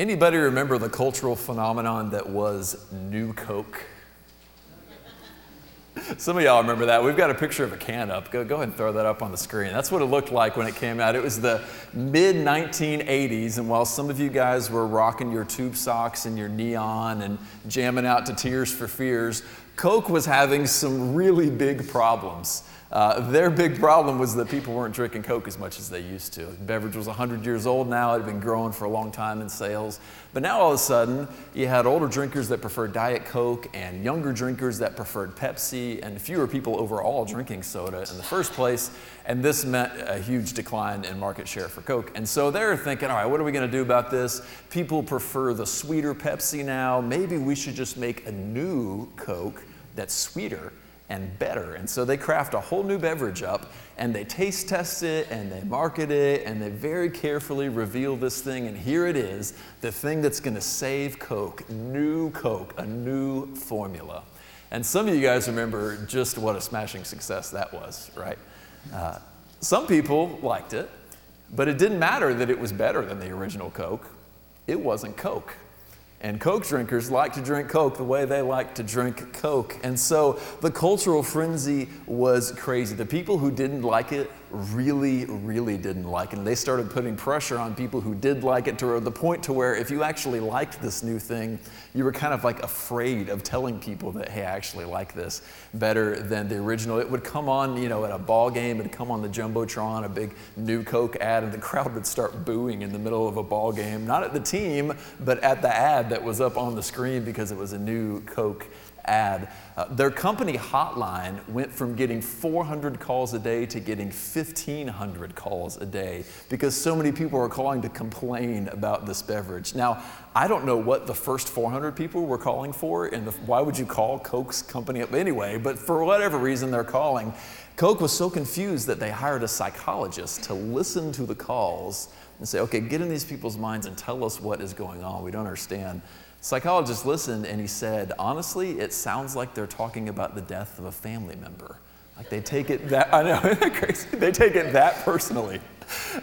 Anybody remember the cultural phenomenon that was New Coke? Some of y'all remember that. We've got a picture of a can up. Go, go ahead and throw that up on the screen. That's what it looked like when it came out. It was the mid 1980s, and while some of you guys were rocking your tube socks and your neon and jamming out to Tears for Fears, Coke was having some really big problems. Uh, their big problem was that people weren't drinking Coke as much as they used to. The beverage was 100 years old now, it had been growing for a long time in sales. But now all of a sudden, you had older drinkers that preferred Diet Coke and younger drinkers that preferred Pepsi, and fewer people overall drinking soda in the first place. And this meant a huge decline in market share for Coke. And so they're thinking, all right, what are we going to do about this? People prefer the sweeter Pepsi now. Maybe we should just make a new Coke that's sweeter and better. And so they craft a whole new beverage up and they taste test it and they market it and they very carefully reveal this thing. And here it is the thing that's going to save Coke, new Coke, a new formula. And some of you guys remember just what a smashing success that was, right? Uh, some people liked it, but it didn't matter that it was better than the original Coke. It wasn't Coke. And Coke drinkers like to drink Coke the way they like to drink Coke. And so the cultural frenzy was crazy. The people who didn't like it really, really didn't like. And they started putting pressure on people who did like it to the point to where if you actually liked this new thing, you were kind of like afraid of telling people that, hey, I actually like this better than the original. It would come on, you know, at a ball game, it'd come on the Jumbotron, a big new Coke ad, and the crowd would start booing in the middle of a ball game, not at the team, but at the ad that was up on the screen because it was a new Coke Uh, their company hotline went from getting 400 calls a day to getting 1,500 calls a day because so many people were calling to complain about this beverage. Now, I don't know what the first 400 people were calling for, and the, why would you call Coke's company up anyway? But for whatever reason, they're calling. Coke was so confused that they hired a psychologist to listen to the calls and say, okay, get in these people's minds and tell us what is going on. We don't understand. Psychologist listened and he said, honestly, it sounds like they're talking about the death of a family member. Like they take it that, I know, crazy. They take it that personally.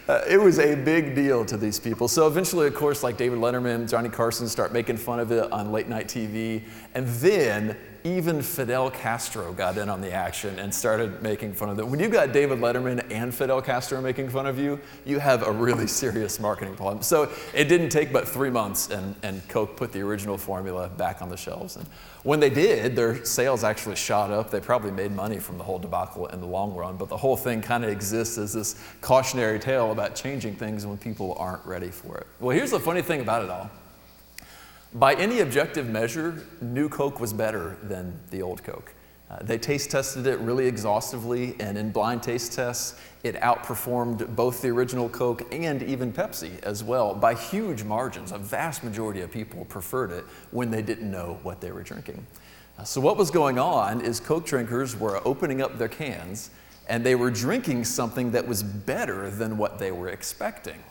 Uh, it was a big deal to these people. So eventually, of course, like David Letterman, Johnny Carson start making fun of it on late night TV. And then even Fidel Castro got in on the action and started making fun of it. When you've got David Letterman and Fidel Castro making fun of you, you have a really serious marketing problem. So it didn't take but three months, and, and Coke put the original formula back on the shelves. And when they did, their sales actually shot up. They probably made money from the whole debacle in the long run, but the whole thing kind of exists as this cautionary tale about changing things when people aren't ready for it. Well, here's the funny thing about it all. By any objective measure, new Coke was better than the old Coke. Uh, they taste tested it really exhaustively, and in blind taste tests, it outperformed both the original Coke and even Pepsi as well by huge margins. A vast majority of people preferred it when they didn't know what they were drinking. Uh, so, what was going on is Coke drinkers were opening up their cans and they were drinking something that was better than what they were expecting.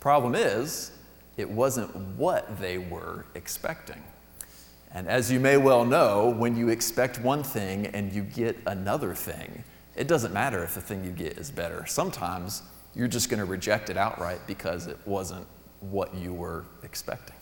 Problem is, it wasn't what they were expecting. And as you may well know, when you expect one thing and you get another thing, it doesn't matter if the thing you get is better. Sometimes you're just going to reject it outright because it wasn't what you were expecting.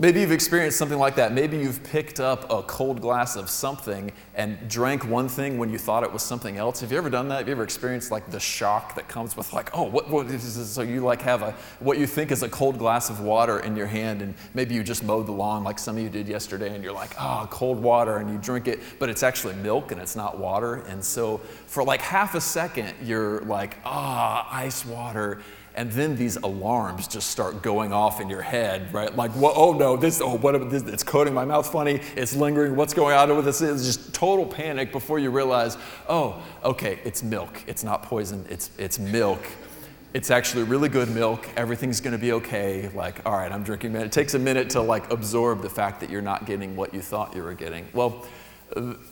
Maybe you've experienced something like that. Maybe you've picked up a cold glass of something and drank one thing when you thought it was something else. Have you ever done that? Have you ever experienced like the shock that comes with like, oh, what, what is this? So you like have a what you think is a cold glass of water in your hand, and maybe you just mowed the lawn like some of you did yesterday, and you're like, oh, cold water, and you drink it, but it's actually milk and it's not water. And so for like half a second, you're like, ah, oh, ice water and then these alarms just start going off in your head, right? Like, oh no, this, oh, what, this, it's coating my mouth funny, it's lingering, what's going on with this? It's just total panic before you realize, oh, okay, it's milk. It's not poison, it's, it's milk. It's actually really good milk. Everything's gonna be okay. Like, all right, I'm drinking. Man. It takes a minute to like absorb the fact that you're not getting what you thought you were getting. Well,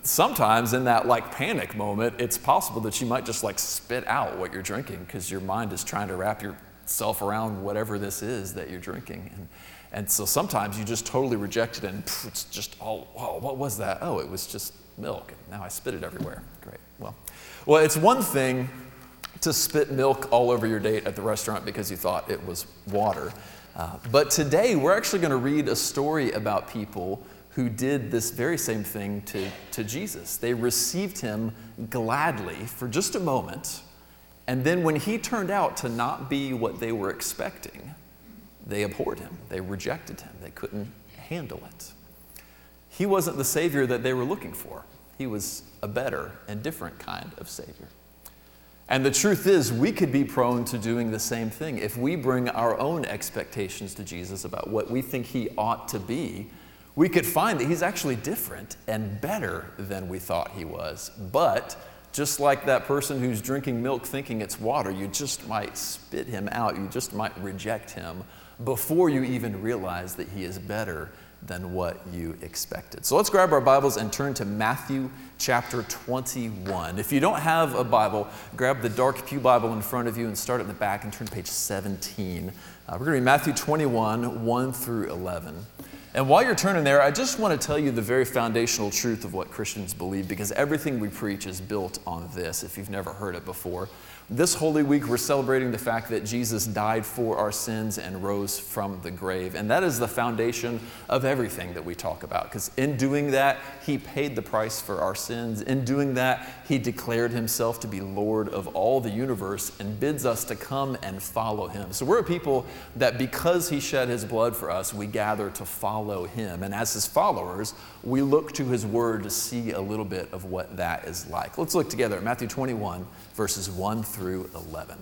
sometimes in that like panic moment, it's possible that you might just like spit out what you're drinking because your mind is trying to wrap yourself around whatever this is that you're drinking. And, and so sometimes you just totally reject it and pff, it's just, oh, oh, what was that? Oh, it was just milk. And now I spit it everywhere. Great. Well, well, it's one thing to spit milk all over your date at the restaurant because you thought it was water. Uh, but today, we're actually going to read a story about people who did this very same thing to, to Jesus. They received him gladly for just a moment, and then when he turned out to not be what they were expecting, they abhorred him, they rejected him, they couldn't handle it. He wasn't the Savior that they were looking for, he was a better and different kind of Savior. And the truth is, we could be prone to doing the same thing. If we bring our own expectations to Jesus about what we think he ought to be, we could find that he's actually different and better than we thought he was. But just like that person who's drinking milk thinking it's water, you just might spit him out, you just might reject him before you even realize that he is better than what you expected. So let's grab our Bibles and turn to Matthew chapter 21. If you don't have a Bible, grab the dark Pew Bible in front of you and start at the back and turn to page 17. Uh, we're going to read Matthew 21, 1 through 11. And while you're turning there, I just want to tell you the very foundational truth of what Christians believe because everything we preach is built on this, if you've never heard it before. This Holy Week, we're celebrating the fact that Jesus died for our sins and rose from the grave. And that is the foundation of everything that we talk about. Because in doing that, He paid the price for our sins. In doing that, He declared Himself to be Lord of all the universe and bids us to come and follow Him. So we're a people that because He shed His blood for us, we gather to follow Him. And as His followers, we look to His Word to see a little bit of what that is like. Let's look together at Matthew 21, verses 1 through 11.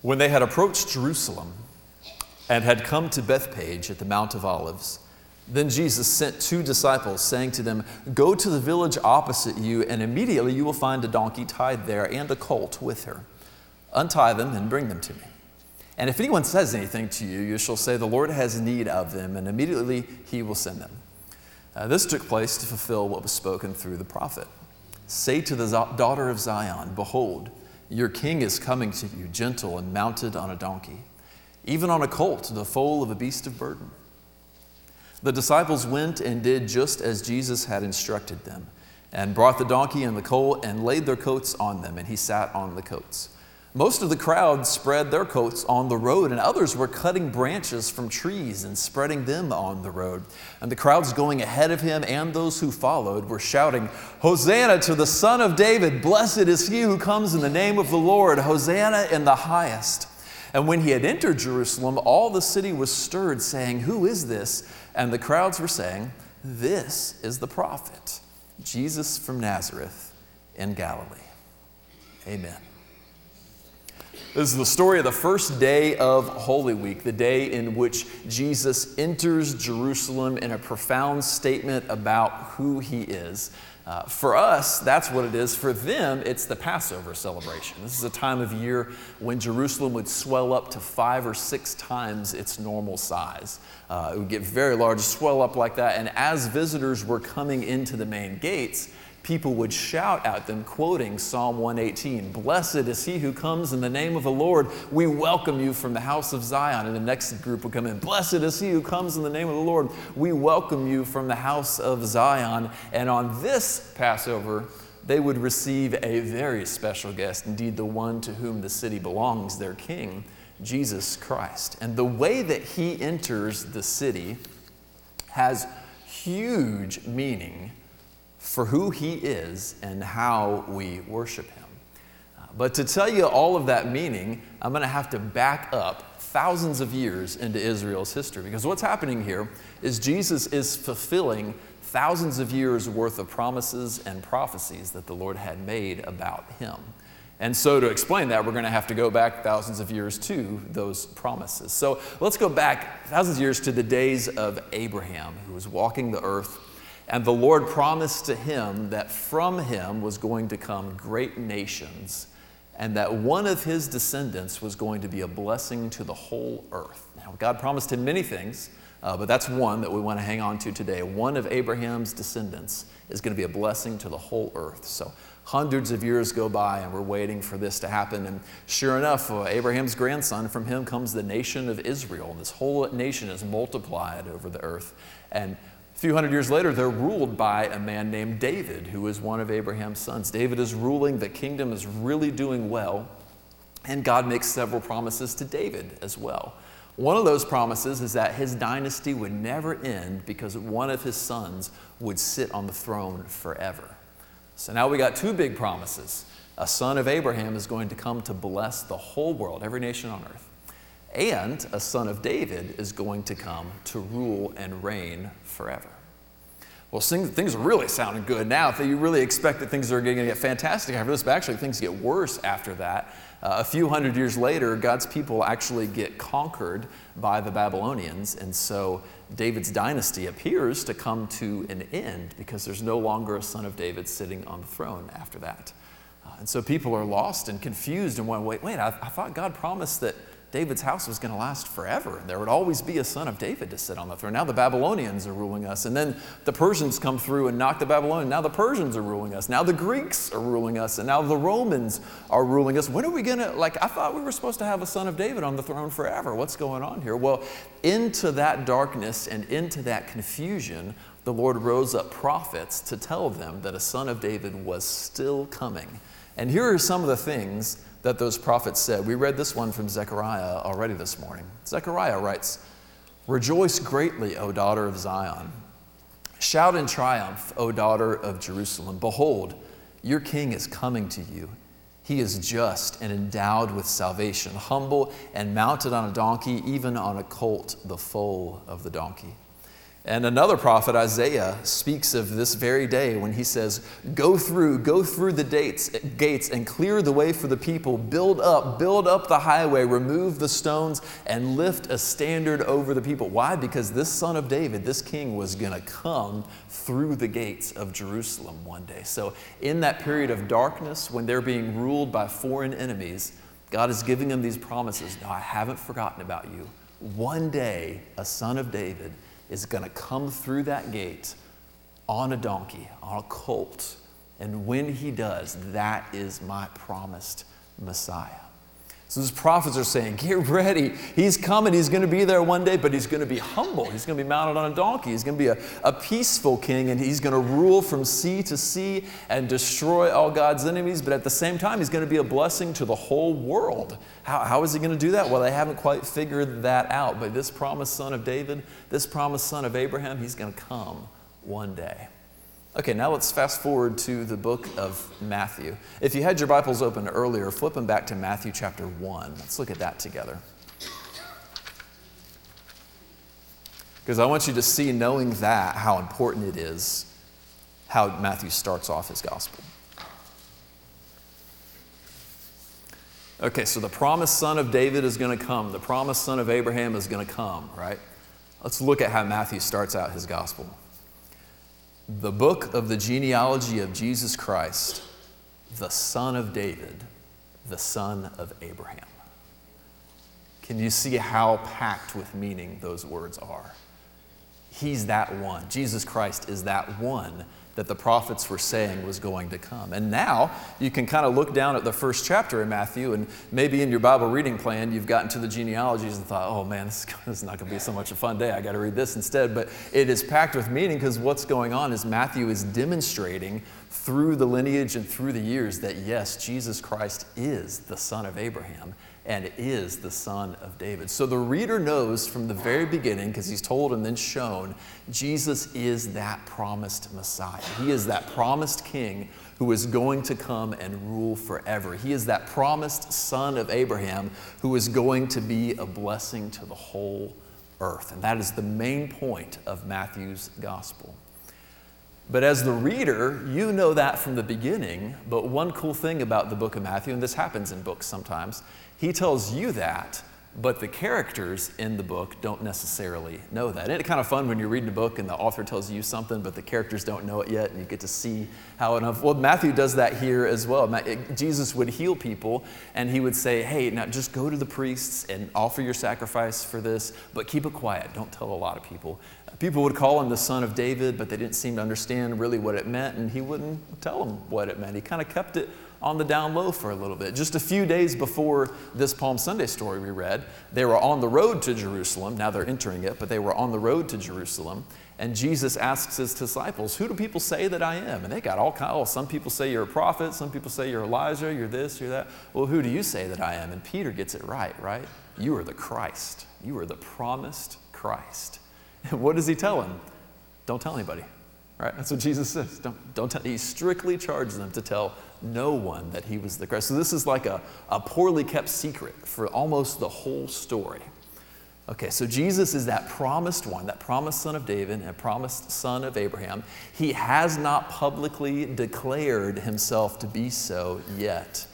When they had approached Jerusalem and had come to Bethphage at the Mount of Olives, then Jesus sent two disciples, saying to them, Go to the village opposite you, and immediately you will find a donkey tied there and a colt with her. Untie them and bring them to me. And if anyone says anything to you, you shall say, The Lord has need of them, and immediately he will send them. Uh, this took place to fulfill what was spoken through the prophet. Say to the daughter of Zion, Behold, your king is coming to you, gentle and mounted on a donkey, even on a colt, the foal of a beast of burden. The disciples went and did just as Jesus had instructed them, and brought the donkey and the colt and laid their coats on them, and he sat on the coats. Most of the crowd spread their coats on the road, and others were cutting branches from trees and spreading them on the road. And the crowds going ahead of him and those who followed were shouting, Hosanna to the Son of David! Blessed is he who comes in the name of the Lord! Hosanna in the highest! And when he had entered Jerusalem, all the city was stirred, saying, Who is this? And the crowds were saying, This is the prophet, Jesus from Nazareth in Galilee. Amen. This is the story of the first day of Holy Week, the day in which Jesus enters Jerusalem in a profound statement about who he is. Uh, for us, that's what it is. For them, it's the Passover celebration. This is a time of year when Jerusalem would swell up to five or six times its normal size. Uh, it would get very large, swell up like that. And as visitors were coming into the main gates, people would shout at them, quoting Psalm 118 Blessed is he who comes in the name of the Lord. We welcome you from the house of Zion. And the next group would come in Blessed is he who comes in the name of the Lord. We welcome you from the house of Zion. And on this Passover, they would receive a very special guest, indeed, the one to whom the city belongs, their king, Jesus Christ. And the way that he enters the city has huge meaning for who he is and how we worship him. Uh, but to tell you all of that meaning, I'm going to have to back up thousands of years into Israel's history because what's happening here is Jesus is fulfilling thousands of years worth of promises and prophecies that the Lord had made about him. And so, to explain that, we're going to have to go back thousands of years to those promises. So, let's go back thousands of years to the days of Abraham, who was walking the earth and the Lord promised to him that from him was going to come great nations, and that one of his descendants was going to be a blessing to the whole earth. Now, God promised him many things, uh, but that's one that we want to hang on to today. One of Abraham's descendants is going to be a blessing to the whole earth. So, hundreds of years go by, and we're waiting for this to happen. And sure enough, uh, Abraham's grandson, from him comes the nation of Israel. And this whole nation is multiplied over the earth. And a few hundred years later, they're ruled by a man named David, who is one of Abraham's sons. David is ruling, the kingdom is really doing well. And God makes several promises to David as well. One of those promises is that his dynasty would never end because one of his sons would sit on the throne forever. So now we got two big promises. A son of Abraham is going to come to bless the whole world, every nation on earth. And a son of David is going to come to rule and reign forever. Well, things are really sounding good now. If you really expect that things are going to get fantastic after this, but actually things get worse after that. Uh, a few hundred years later, God's people actually get conquered by the Babylonians, and so David's dynasty appears to come to an end because there's no longer a son of David sitting on the throne after that. Uh, and so people are lost and confused and wait, wait, wait, I, I thought God promised that David's house was going to last forever. There would always be a son of David to sit on the throne. Now the Babylonians are ruling us. And then the Persians come through and knock the Babylonians. Now the Persians are ruling us. Now the Greeks are ruling us. And now the Romans are ruling us. When are we going to, like, I thought we were supposed to have a son of David on the throne forever. What's going on here? Well, into that darkness and into that confusion, the Lord rose up prophets to tell them that a son of David was still coming. And here are some of the things that those prophets said. We read this one from Zechariah already this morning. Zechariah writes, Rejoice greatly, O daughter of Zion. Shout in triumph, O daughter of Jerusalem. Behold, your king is coming to you. He is just and endowed with salvation, humble and mounted on a donkey, even on a colt, the foal of the donkey. And another prophet, Isaiah, speaks of this very day when he says, Go through, go through the dates, gates and clear the way for the people. Build up, build up the highway, remove the stones, and lift a standard over the people. Why? Because this son of David, this king, was going to come through the gates of Jerusalem one day. So, in that period of darkness, when they're being ruled by foreign enemies, God is giving them these promises. No, I haven't forgotten about you. One day, a son of David is going to come through that gate on a donkey, on a colt. And when he does, that is my promised Messiah. So these prophets are saying, Get ready. He's coming. He's going to be there one day, but he's going to be humble. He's going to be mounted on a donkey. He's going to be a, a peaceful king, and he's going to rule from sea to sea and destroy all God's enemies. But at the same time, he's going to be a blessing to the whole world. How, how is he going to do that? Well, they haven't quite figured that out. But this promised son of David, this promised son of Abraham, he's going to come one day. Okay, now let's fast forward to the book of Matthew. If you had your Bibles open earlier, flip them back to Matthew chapter 1. Let's look at that together. Because I want you to see, knowing that, how important it is how Matthew starts off his gospel. Okay, so the promised son of David is going to come. The promised son of Abraham is going to come, right? Let's look at how Matthew starts out his gospel the book of the genealogy of Jesus Christ, the son of David, the son of Abraham. Can you see how packed with meaning those words are? He's that one. Jesus Christ is that one that the prophets were saying was going to come. And now you can kind of look down at the first chapter in Matthew, and maybe in your Bible reading plan, you've gotten to the genealogies and thought, oh man, this is not going to be so much a fun day. I got to read this instead. But it is packed with meaning because what's going on is Matthew is demonstrating through the lineage and through the years that yes, Jesus Christ is the son of Abraham and is the son of David. So the reader knows from the very beginning, because he's told and then shown, Jesus is that promised Messiah. He is that promised king who is going to come and rule forever. He is that promised son of Abraham who is going to be a blessing to the whole earth. And that is the main point of Matthew's gospel. But as the reader, you know that from the beginning. But one cool thing about the book of Matthew, and this happens in books sometimes, he tells you that, but the characters in the book don't necessarily know that. Isn't it kind of fun when you're reading a book and the author tells you something, but the characters don't know it yet, and you get to see how it. Well, Matthew does that here as well. Jesus would heal people, and he would say, "Hey, now just go to the priests and offer your sacrifice for this, but keep it quiet. Don't tell a lot of people." People would call him the son of David, but they didn't seem to understand really what it meant, and he wouldn't tell them what it meant. He kind of kept it on the down low for a little bit. Just a few days before this Palm Sunday story we read, they were on the road to Jerusalem. Now they're entering it, but they were on the road to Jerusalem. And Jesus asks his disciples, Who do people say that I am? And they got all kinds. Oh, some people say you're a prophet. Some people say you're Elijah. You're this, you're that. Well, who do you say that I am? And Peter gets it right, right? You are the Christ. You are the promised Christ. And what does he tell him? Don't tell anybody. Right? That's what Jesus says. Don't, don't tell. He strictly charges them to tell no one that he was the Christ. So this is like a, a poorly kept secret for almost the whole story. Okay, so Jesus is that promised one, that promised son of David and promised son of Abraham. He has not publicly declared himself to be so yet.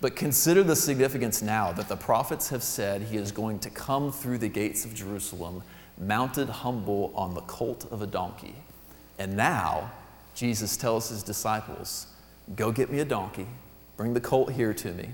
But consider the significance now that the prophets have said he is going to come through the gates of Jerusalem, mounted humble on the colt of a donkey. And now, Jesus tells his disciples, Go get me a donkey, bring the colt here to me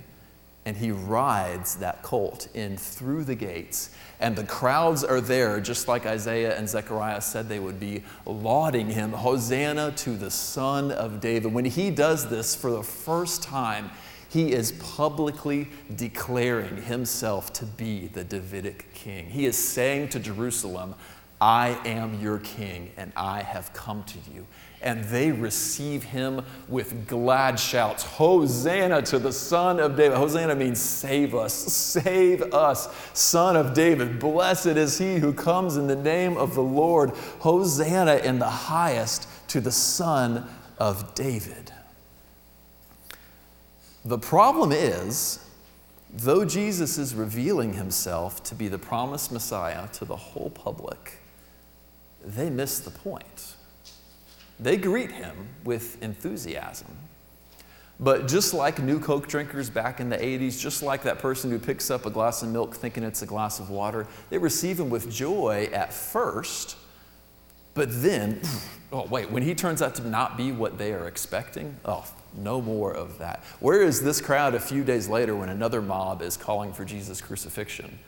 and he rides that colt in through the gates. And the crowds are there, just like Isaiah and Zechariah said they would be, lauding him, Hosanna to the Son of David. When he does this for the first time, he is publicly declaring himself to be the Davidic king. He is saying to Jerusalem, I am your king, and I have come to you and they receive him with glad shouts Hosanna to the Son of David. Hosanna means save us, save us, Son of David. Blessed is he who comes in the name of the Lord. Hosanna in the highest to the Son of David. The problem is, though Jesus is revealing himself to be the promised Messiah to the whole public, they miss the point. They greet him with enthusiasm. But just like new Coke drinkers back in the 80s, just like that person who picks up a glass of milk thinking it's a glass of water, they receive him with joy at first, but then, oh, wait, when he turns out to not be what they are expecting, oh, no more of that. Where is this crowd a few days later when another mob is calling for Jesus' crucifixion?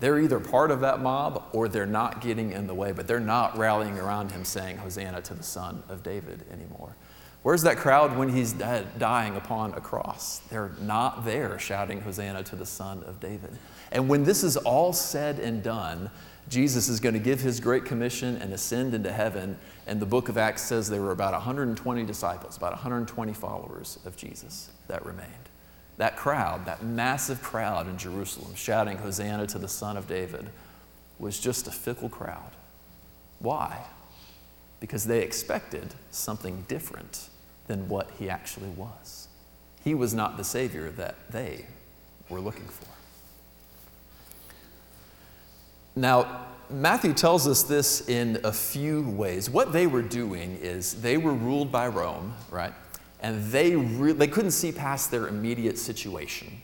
They're either part of that mob or they're not getting in the way, but they're not rallying around him saying, Hosanna to the Son of David anymore. Where's that crowd when he's dead, dying upon a cross? They're not there shouting, Hosanna to the Son of David. And when this is all said and done, Jesus is going to give his great commission and ascend into heaven. And the book of Acts says there were about 120 disciples, about 120 followers of Jesus that remained that crowd, that massive crowd in Jerusalem shouting, Hosanna to the Son of David, was just a fickle crowd. Why? Because they expected something different than what he actually was. He was not the Savior that they were looking for. Now, Matthew tells us this in a few ways. What they were doing is they were ruled by Rome, right? And they, re- they couldn't see past their immediate situation.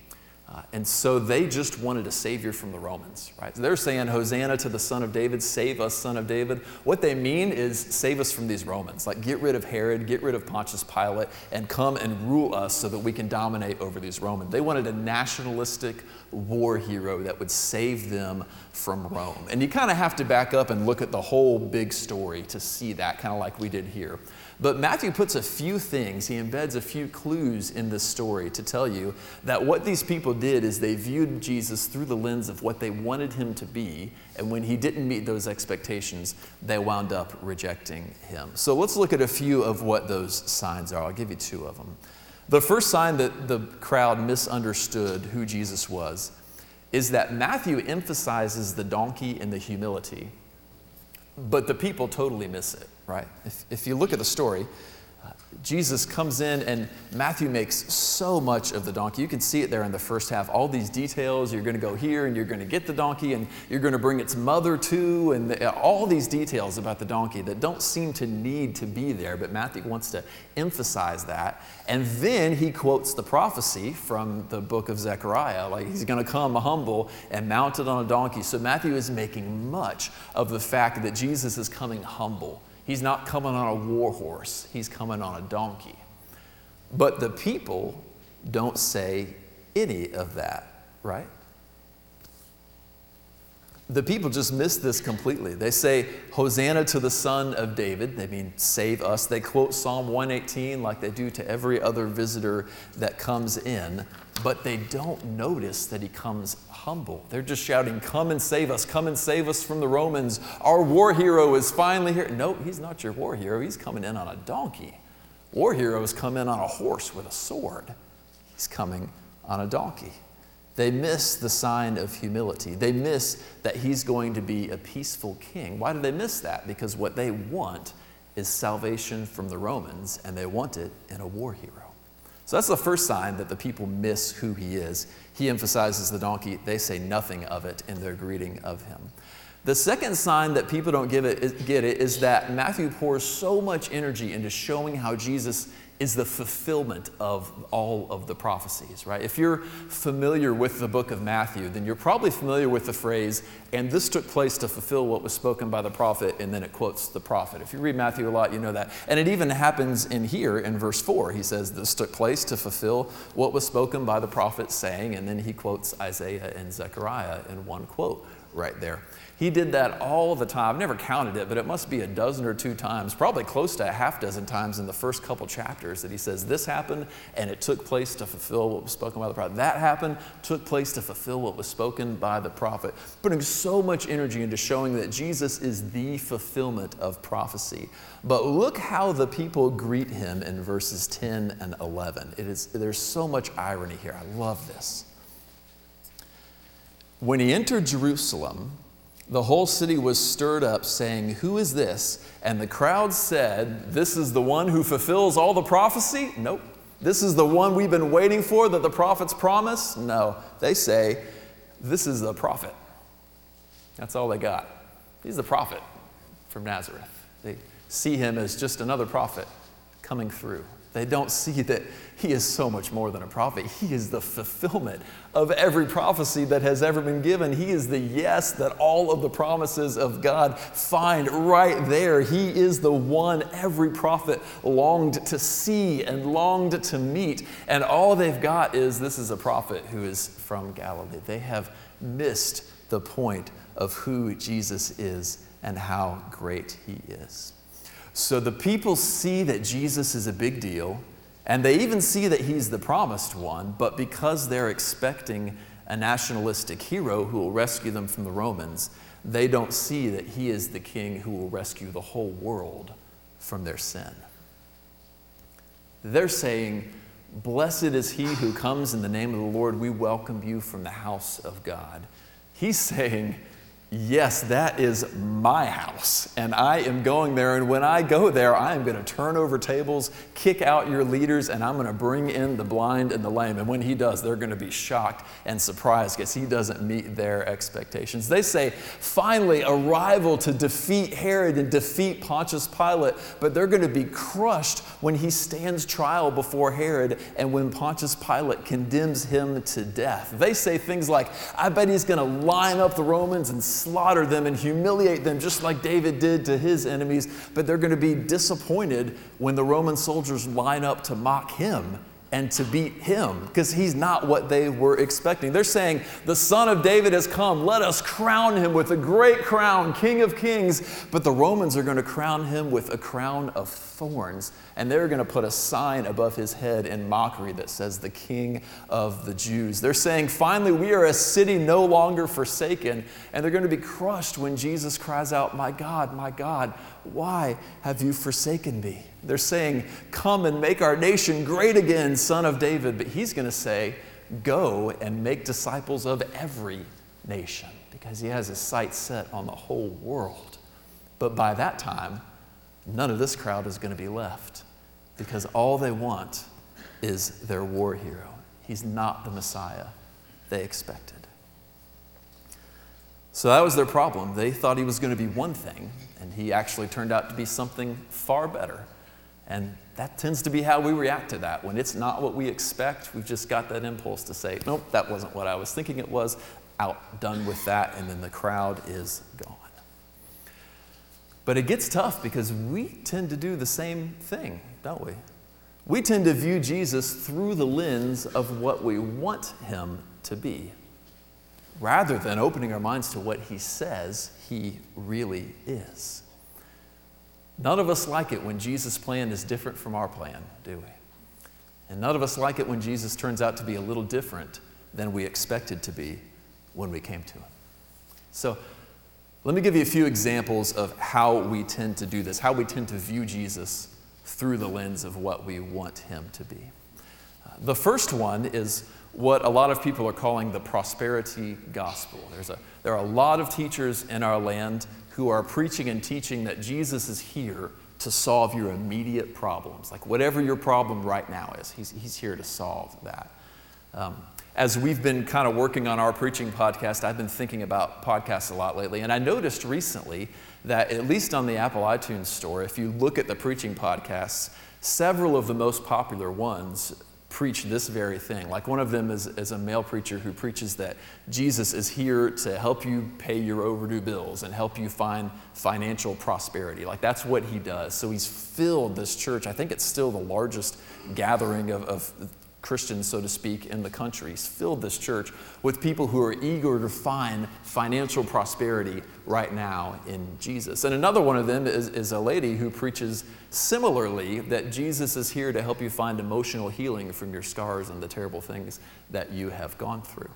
Uh, and so they just wanted a savior from the Romans, right? So they're saying, Hosanna to the Son of David, save us, Son of David. What they mean is save us from these Romans. Like, get rid of Herod, get rid of Pontius Pilate, and come and rule us so that we can dominate over these Romans. They wanted a nationalistic war hero that would save them from Rome. And you kind of have to back up and look at the whole big story to see that, kind of like we did here. But Matthew puts a few things, he embeds a few clues in this story to tell you that what these people did is they viewed Jesus through the lens of what they wanted him to be, and when he didn't meet those expectations, they wound up rejecting him. So let's look at a few of what those signs are. I'll give you two of them. The first sign that the crowd misunderstood who Jesus was is that Matthew emphasizes the donkey and the humility, but the people totally miss it right? If, if you look at the story, uh, Jesus comes in, and Matthew makes so much of the donkey. You can see it there in the first half. All these details. You're going to go here, and you're going to get the donkey, and you're going to bring its mother too, and the, uh, all these details about the donkey that don't seem to need to be there, but Matthew wants to emphasize that. And then he quotes the prophecy from the book of Zechariah, like he's going to come humble and mounted on a donkey. So Matthew is making much of the fact that Jesus is coming humble He's not coming on a war horse, he's coming on a donkey. But the people don't say any of that, right? the people just miss this completely. They say, Hosanna to the Son of David. They mean, save us. They quote Psalm 118 like they do to every other visitor that comes in, but they don't notice that he comes humble. They're just shouting, Come and save us, come and save us from the Romans. Our war hero is finally here. No, he's not your war hero. He's coming in on a donkey. War heroes come in on a horse with a sword. He's coming on a donkey. They miss the sign of humility. They miss that he's going to be a peaceful king. Why do they miss that? Because what they want is salvation from the Romans, and they want it in a war hero. So that's the first sign that the people miss who he is. He emphasizes the donkey, they say nothing of it in their greeting of him. The second sign that people don't give it, get it is that Matthew pours so much energy into showing how Jesus is the fulfillment of all of the prophecies, right? If you're familiar with the book of Matthew, then you're probably familiar with the phrase, and this took place to fulfill what was spoken by the prophet, and then it quotes the prophet. If you read Matthew a lot, you know that. And it even happens in here in verse 4. He says, This took place to fulfill what was spoken by the prophet, saying, and then he quotes Isaiah and Zechariah in one quote right there. He did that all the time. I've never counted it, but it must be a dozen or two times, probably close to a half dozen times in the first couple chapters that he says, This happened and it took place to fulfill what was spoken by the prophet. That happened, took place to fulfill what was spoken by the prophet. Putting so much energy into showing that Jesus is the fulfillment of prophecy. But look how the people greet him in verses 10 and 11. It is, there's so much irony here. I love this. When he entered Jerusalem, the whole city was stirred up, saying, Who is this? And the crowd said, This is the one who fulfills all the prophecy? Nope. This is the one we've been waiting for that the prophets promised? No. They say, This is the prophet. That's all they got. He's the prophet from Nazareth. They see him as just another prophet coming through. They don't see that he is so much more than a prophet. He is the fulfillment of every prophecy that has ever been given. He is the yes that all of the promises of God find right there. He is the one every prophet longed to see and longed to meet. And all they've got is this is a prophet who is from Galilee. They have missed the point of who Jesus is and how great he is. So the people see that Jesus is a big deal, and they even see that he's the promised one, but because they're expecting a nationalistic hero who will rescue them from the Romans, they don't see that he is the king who will rescue the whole world from their sin. They're saying, Blessed is he who comes in the name of the Lord. We welcome you from the house of God. He's saying, Yes, that is my house, and I am going there. And when I go there, I am going to turn over tables, kick out your leaders, and I'm going to bring in the blind and the lame. And when he does, they're going to be shocked and surprised because he doesn't meet their expectations. They say, finally, a rival to defeat Herod and defeat Pontius Pilate, but they're going to be crushed when he stands trial before Herod and when Pontius Pilate condemns him to death. They say things like, I bet he's going to line up the Romans and slaughter them and humiliate them, just like David did to his enemies, but they're going to be disappointed when the Roman soldiers line up to mock him and to beat him because he's not what they were expecting. They're saying, The Son of David has come. Let us crown him with a great crown, King of Kings. But the Romans are going to crown him with a crown of thorns, and they're going to put a sign above his head in mockery that says, The King of the Jews. They're saying, Finally, we are a city no longer forsaken, and they're going to be crushed when Jesus cries out, My God, my God, why have you forsaken me? They're saying, Come and make our nation great again, son of David. But he's going to say, Go and make disciples of every nation, because he has his sights set on the whole world. But by that time, none of this crowd is going to be left, because all they want is their war hero. He's not the Messiah they expected. So that was their problem. They thought he was going to be one thing, and he actually turned out to be something far better. And that tends to be how we react to that. When it's not what we expect, we've just got that impulse to say, nope, that wasn't what I was thinking it was, out, done with that, and then the crowd is gone. But it gets tough because we tend to do the same thing, don't we? We tend to view Jesus through the lens of what we want him to be. rather than opening our minds to what he says he really is. None of us like it when Jesus' plan is different from our plan, do we? And none of us like it when Jesus turns out to be a little different than we expected to be when we came to him. So, let me give you a few examples of how we tend to do this, how we tend to view Jesus through the lens of what we want him to be. Uh, the first one is what a lot of people are calling the prosperity gospel. There's a, there are a lot of teachers in our land who are preaching and teaching that Jesus is here to solve your immediate problems. Like whatever your problem right now is, he's, he's here to solve that. Um, as we've been kind of working on our preaching podcast, I've been thinking about podcasts a lot lately. And I noticed recently that, at least on the Apple iTunes store, if you look at the preaching podcasts, several of the most popular ones preach this very thing. Like one of them is, is a male preacher who preaches that Jesus is here to help you pay your overdue bills and help you find financial prosperity. Like that's what he does. So he's filled this church. I think it's still the largest gathering of, of Christians, so to speak, in the country. He's filled this church with people who are eager to find financial prosperity right now in Jesus. And another one of them is, is a lady who preaches similarly that Jesus is here to help you find emotional healing from your scars and the terrible things that you have gone through.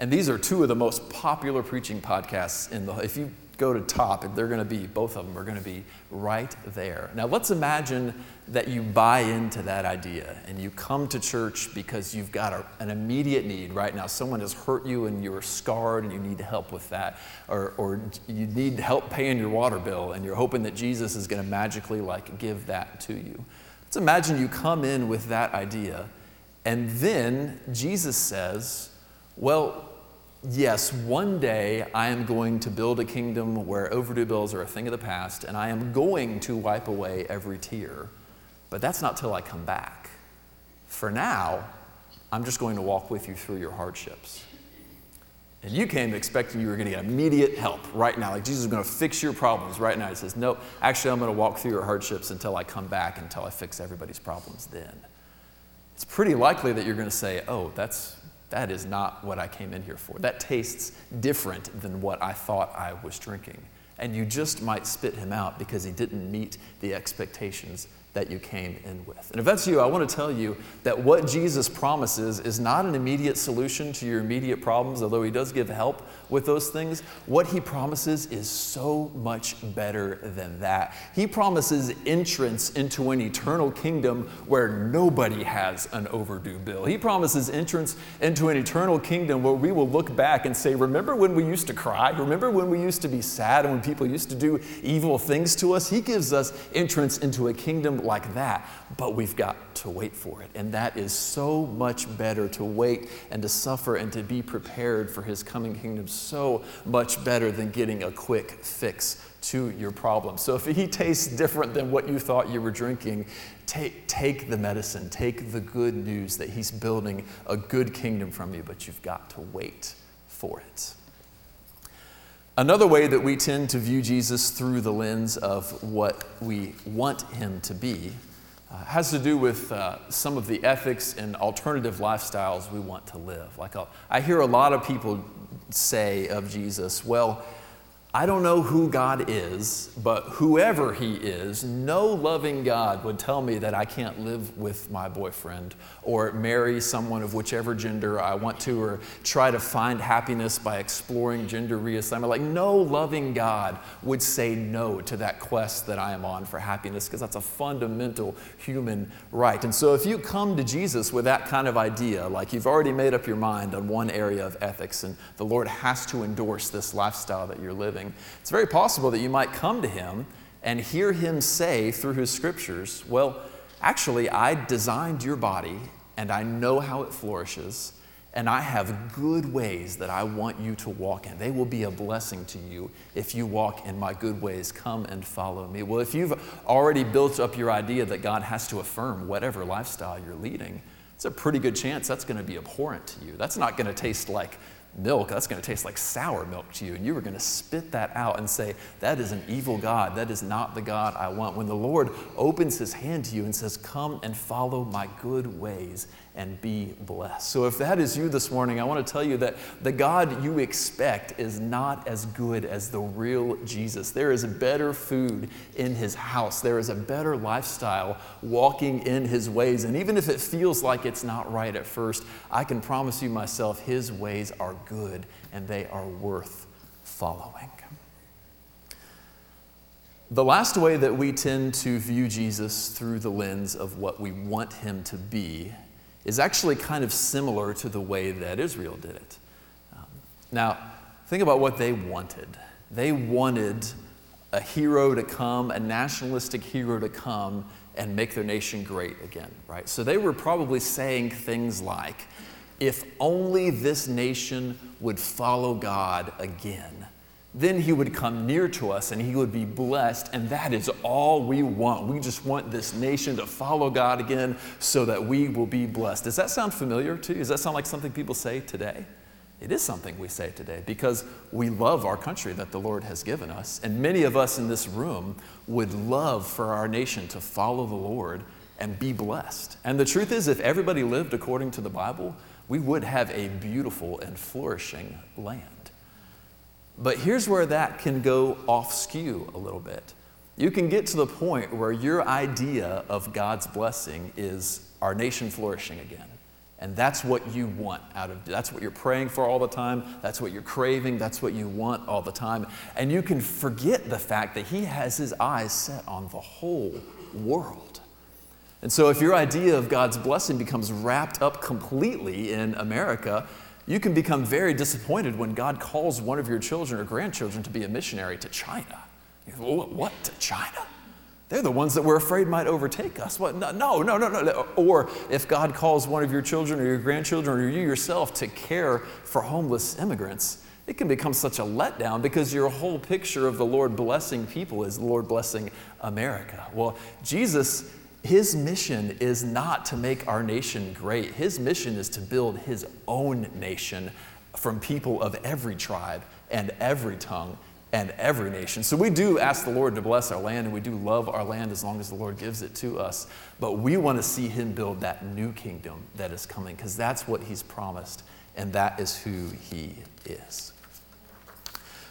And these are two of the most popular preaching podcasts in the if you go to top, they're going to be, both of them are going to be right there. Now, let's imagine that you buy into that idea and you come to church because you've got a, an immediate need right now. Someone has hurt you and you're scarred and you need help with that. Or, or you need help paying your water bill and you're hoping that Jesus is going to magically like give that to you. Let's imagine you come in with that idea and then Jesus says, well, yes, one day I am going to build a kingdom where overdue bills are a thing of the past, and I am going to wipe away every tear. But that's not till I come back. For now, I'm just going to walk with you through your hardships. And you came expecting you were going to get immediate help right now. Like Jesus is going to fix your problems right now. He says, No, actually, I'm going to walk through your hardships until I come back, until I fix everybody's problems then. It's pretty likely that you're going to say, Oh, that's, that is not what I came in here for. That tastes different than what I thought I was drinking. And you just might spit him out because he didn't meet the expectations that you came in with. And if that's you, I want to tell you that what Jesus promises is not an immediate solution to your immediate problems, although he does give help with those things. What he promises is so much better than that. He promises entrance into an eternal kingdom where nobody has an overdue bill. He promises entrance into an eternal kingdom where we will look back and say, Remember when we used to cry? Remember when we used to be sad and when people used to do evil things to us? He gives us entrance into a kingdom like that, but we've got to wait for it. And that is so much better to wait and to suffer and to be prepared for his coming kingdom, so much better than getting a quick fix to your problem. So if he tastes different than what you thought you were drinking, take, take the medicine, take the good news that he's building a good kingdom from you, but you've got to wait for it. Another way that we tend to view Jesus through the lens of what we want him to be uh, has to do with uh, some of the ethics and alternative lifestyles we want to live. Like a, uh, I hear a lot of people say of Jesus, well, I don't know who God is, but whoever He is, no loving God would tell me that I can't live with my boyfriend or marry someone of whichever gender I want to or try to find happiness by exploring gender reassignment. Like, no loving God would say no to that quest that I am on for happiness because that's a fundamental human right. And so, if you come to Jesus with that kind of idea, like you've already made up your mind on one area of ethics and the Lord has to endorse this lifestyle that you're living living, it's very possible that you might come to him and hear him say through his scriptures, Well, actually, I designed your body and I know how it flourishes, and I have good ways that I want you to walk in. They will be a blessing to you if you walk in my good ways. Come and follow me. Well, if you've already built up your idea that God has to affirm whatever lifestyle you're leading, it's a pretty good chance that's going to be abhorrent to you. That's not going to taste like milk, that's going to taste like sour milk to you. And you are going to spit that out and say, That is an evil God. That is not the God I want. When the Lord opens his hand to you and says, Come and follow my good ways and be blessed. So, if that is you this morning, I want to tell you that the God you expect is not as good as the real Jesus. There is better food in his house, there is a better lifestyle walking in his ways. And even if it feels like it's not right at first, I can promise you myself, his ways are good and they are worth following. The last way that we tend to view Jesus through the lens of what we want him to be is actually kind of similar to the way that Israel did it. Um, now, think about what they wanted. They wanted a hero to come, a nationalistic hero to come and make their nation great again, right? So they were probably saying things like, if only this nation would follow God again, then he would come near to us and he would be blessed. And that is all we want. We just want this nation to follow God again so that we will be blessed. Does that sound familiar to you? Does that sound like something people say today? It is something we say today because we love our country that the Lord has given us. And many of us in this room would love for our nation to follow the Lord and be blessed. And the truth is, if everybody lived according to the Bible, we would have a beautiful and flourishing land. But here's where that can go off skew a little bit. You can get to the point where your idea of God's blessing is our nation flourishing again. And that's what you want out of that's what you're praying for all the time, that's what you're craving, that's what you want all the time. And you can forget the fact that he has his eyes set on the whole world. And so if your idea of God's blessing becomes wrapped up completely in America, you can become very disappointed when God calls one of your children or grandchildren to be a missionary to China. What, to China? They're the ones that we're afraid might overtake us. What? No, no, no, no, no. Or if God calls one of your children or your grandchildren or you yourself to care for homeless immigrants, it can become such a letdown because your whole picture of the Lord blessing people is the Lord blessing America. Well, Jesus his mission is not to make our nation great. His mission is to build his own nation from people of every tribe and every tongue and every nation. So we do ask the Lord to bless our land and we do love our land as long as the Lord gives it to us. But we want to see him build that new kingdom that is coming because that's what he's promised and that is who he is.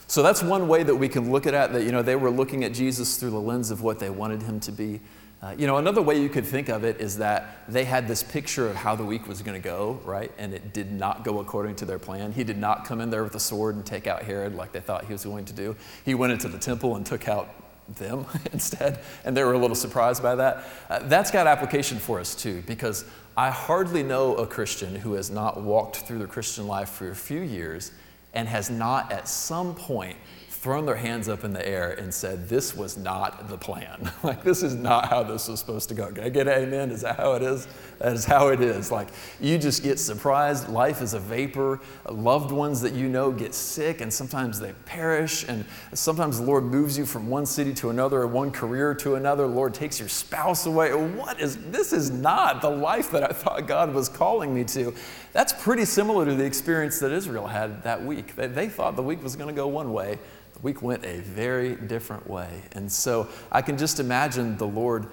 So that's one way that we can look at it that you know they were looking at Jesus through the lens of what they wanted him to be. Uh, you know, another way you could think of it is that they had this picture of how the week was going to go, right? And it did not go according to their plan. He did not come in there with a sword and take out Herod like they thought he was going to do. He went into the temple and took out them instead, and they were a little surprised by that. Uh, that's got application for us too, because I hardly know a Christian who has not walked through the Christian life for a few years and has not at some point thrown their hands up in the air and said, This was not the plan. like, this is not how this was supposed to go. Can I get an amen? Is that how it is? That is how it is. Like, you just get surprised. Life is a vapor. Loved ones that you know get sick, and sometimes they perish. And sometimes the Lord moves you from one city to another, or one career to another. The Lord takes your spouse away. What is this? Is not the life that I thought God was calling me to. That's pretty similar to the experience that Israel had that week. They, they thought the week was going to go one way week went a very different way. And so I can just imagine the Lord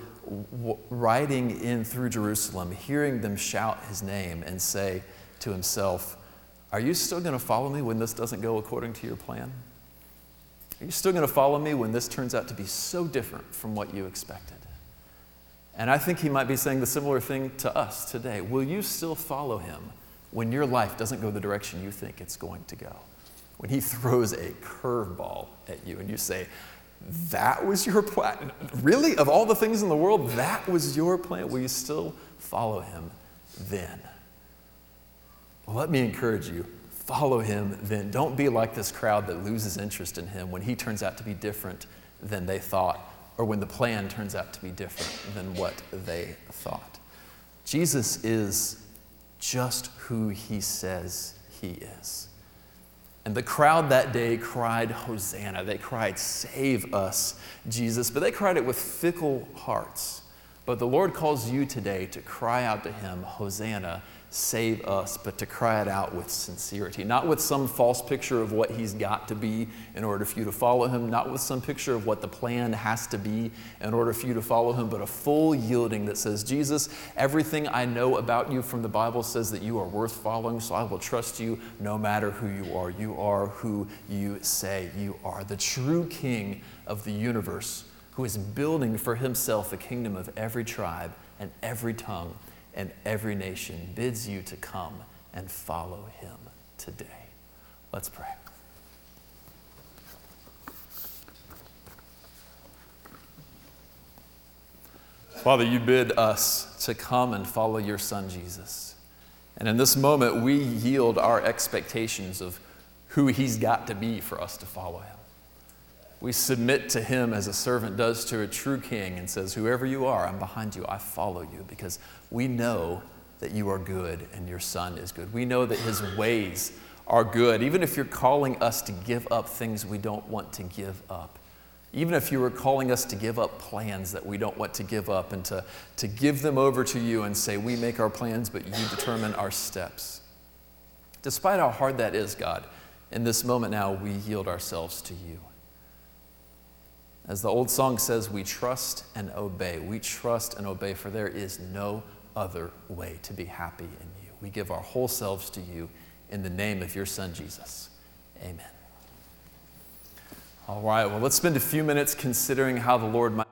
riding in through Jerusalem, hearing them shout his name and say to himself, Are you still going to follow me when this doesn't go according to your plan? Are you still going to follow me when this turns out to be so different from what you expected? And I think he might be saying the similar thing to us today. Will you still follow him when your life doesn't go the direction you think it's going to go? When he throws a curveball at you and you say, That was your plan? Really? Of all the things in the world, that was your plan? Will you still follow him then? Well, let me encourage you follow him then. Don't be like this crowd that loses interest in him when he turns out to be different than they thought, or when the plan turns out to be different than what they thought. Jesus is just who he says he is. And the crowd that day cried, Hosanna. They cried, Save us, Jesus. But they cried it with fickle hearts. But the Lord calls you today to cry out to him, Hosanna, save us, but to cry it out with sincerity, not with some false picture of what he's got to be in order for you to follow him, not with some picture of what the plan has to be in order for you to follow him, but a full yielding that says, Jesus, everything I know about you from the Bible says that you are worth following, so I will trust you no matter who you are. You are who you say you are, the true king of the universe who is building for himself a kingdom of every tribe and every tongue and every nation bids you to come and follow him today. Let's pray. Father, you bid us to come and follow your Son, Jesus. And in this moment, we yield our expectations of who he's got to be for us to follow him. We submit to him as a servant does to a true king and says, Whoever you are, I'm behind you. I follow you because we know that you are good and your son is good. We know that his ways are good, even if you're calling us to give up things we don't want to give up. Even if you were calling us to give up plans that we don't want to give up and to, to give them over to you and say, We make our plans, but you determine our steps. Despite how hard that is, God, in this moment now, we yield ourselves to you. As the old song says, we trust and obey. We trust and obey, for there is no other way to be happy in you. We give our whole selves to you in the name of your Son, Jesus. Amen. All right, well, let's spend a few minutes considering how the Lord might.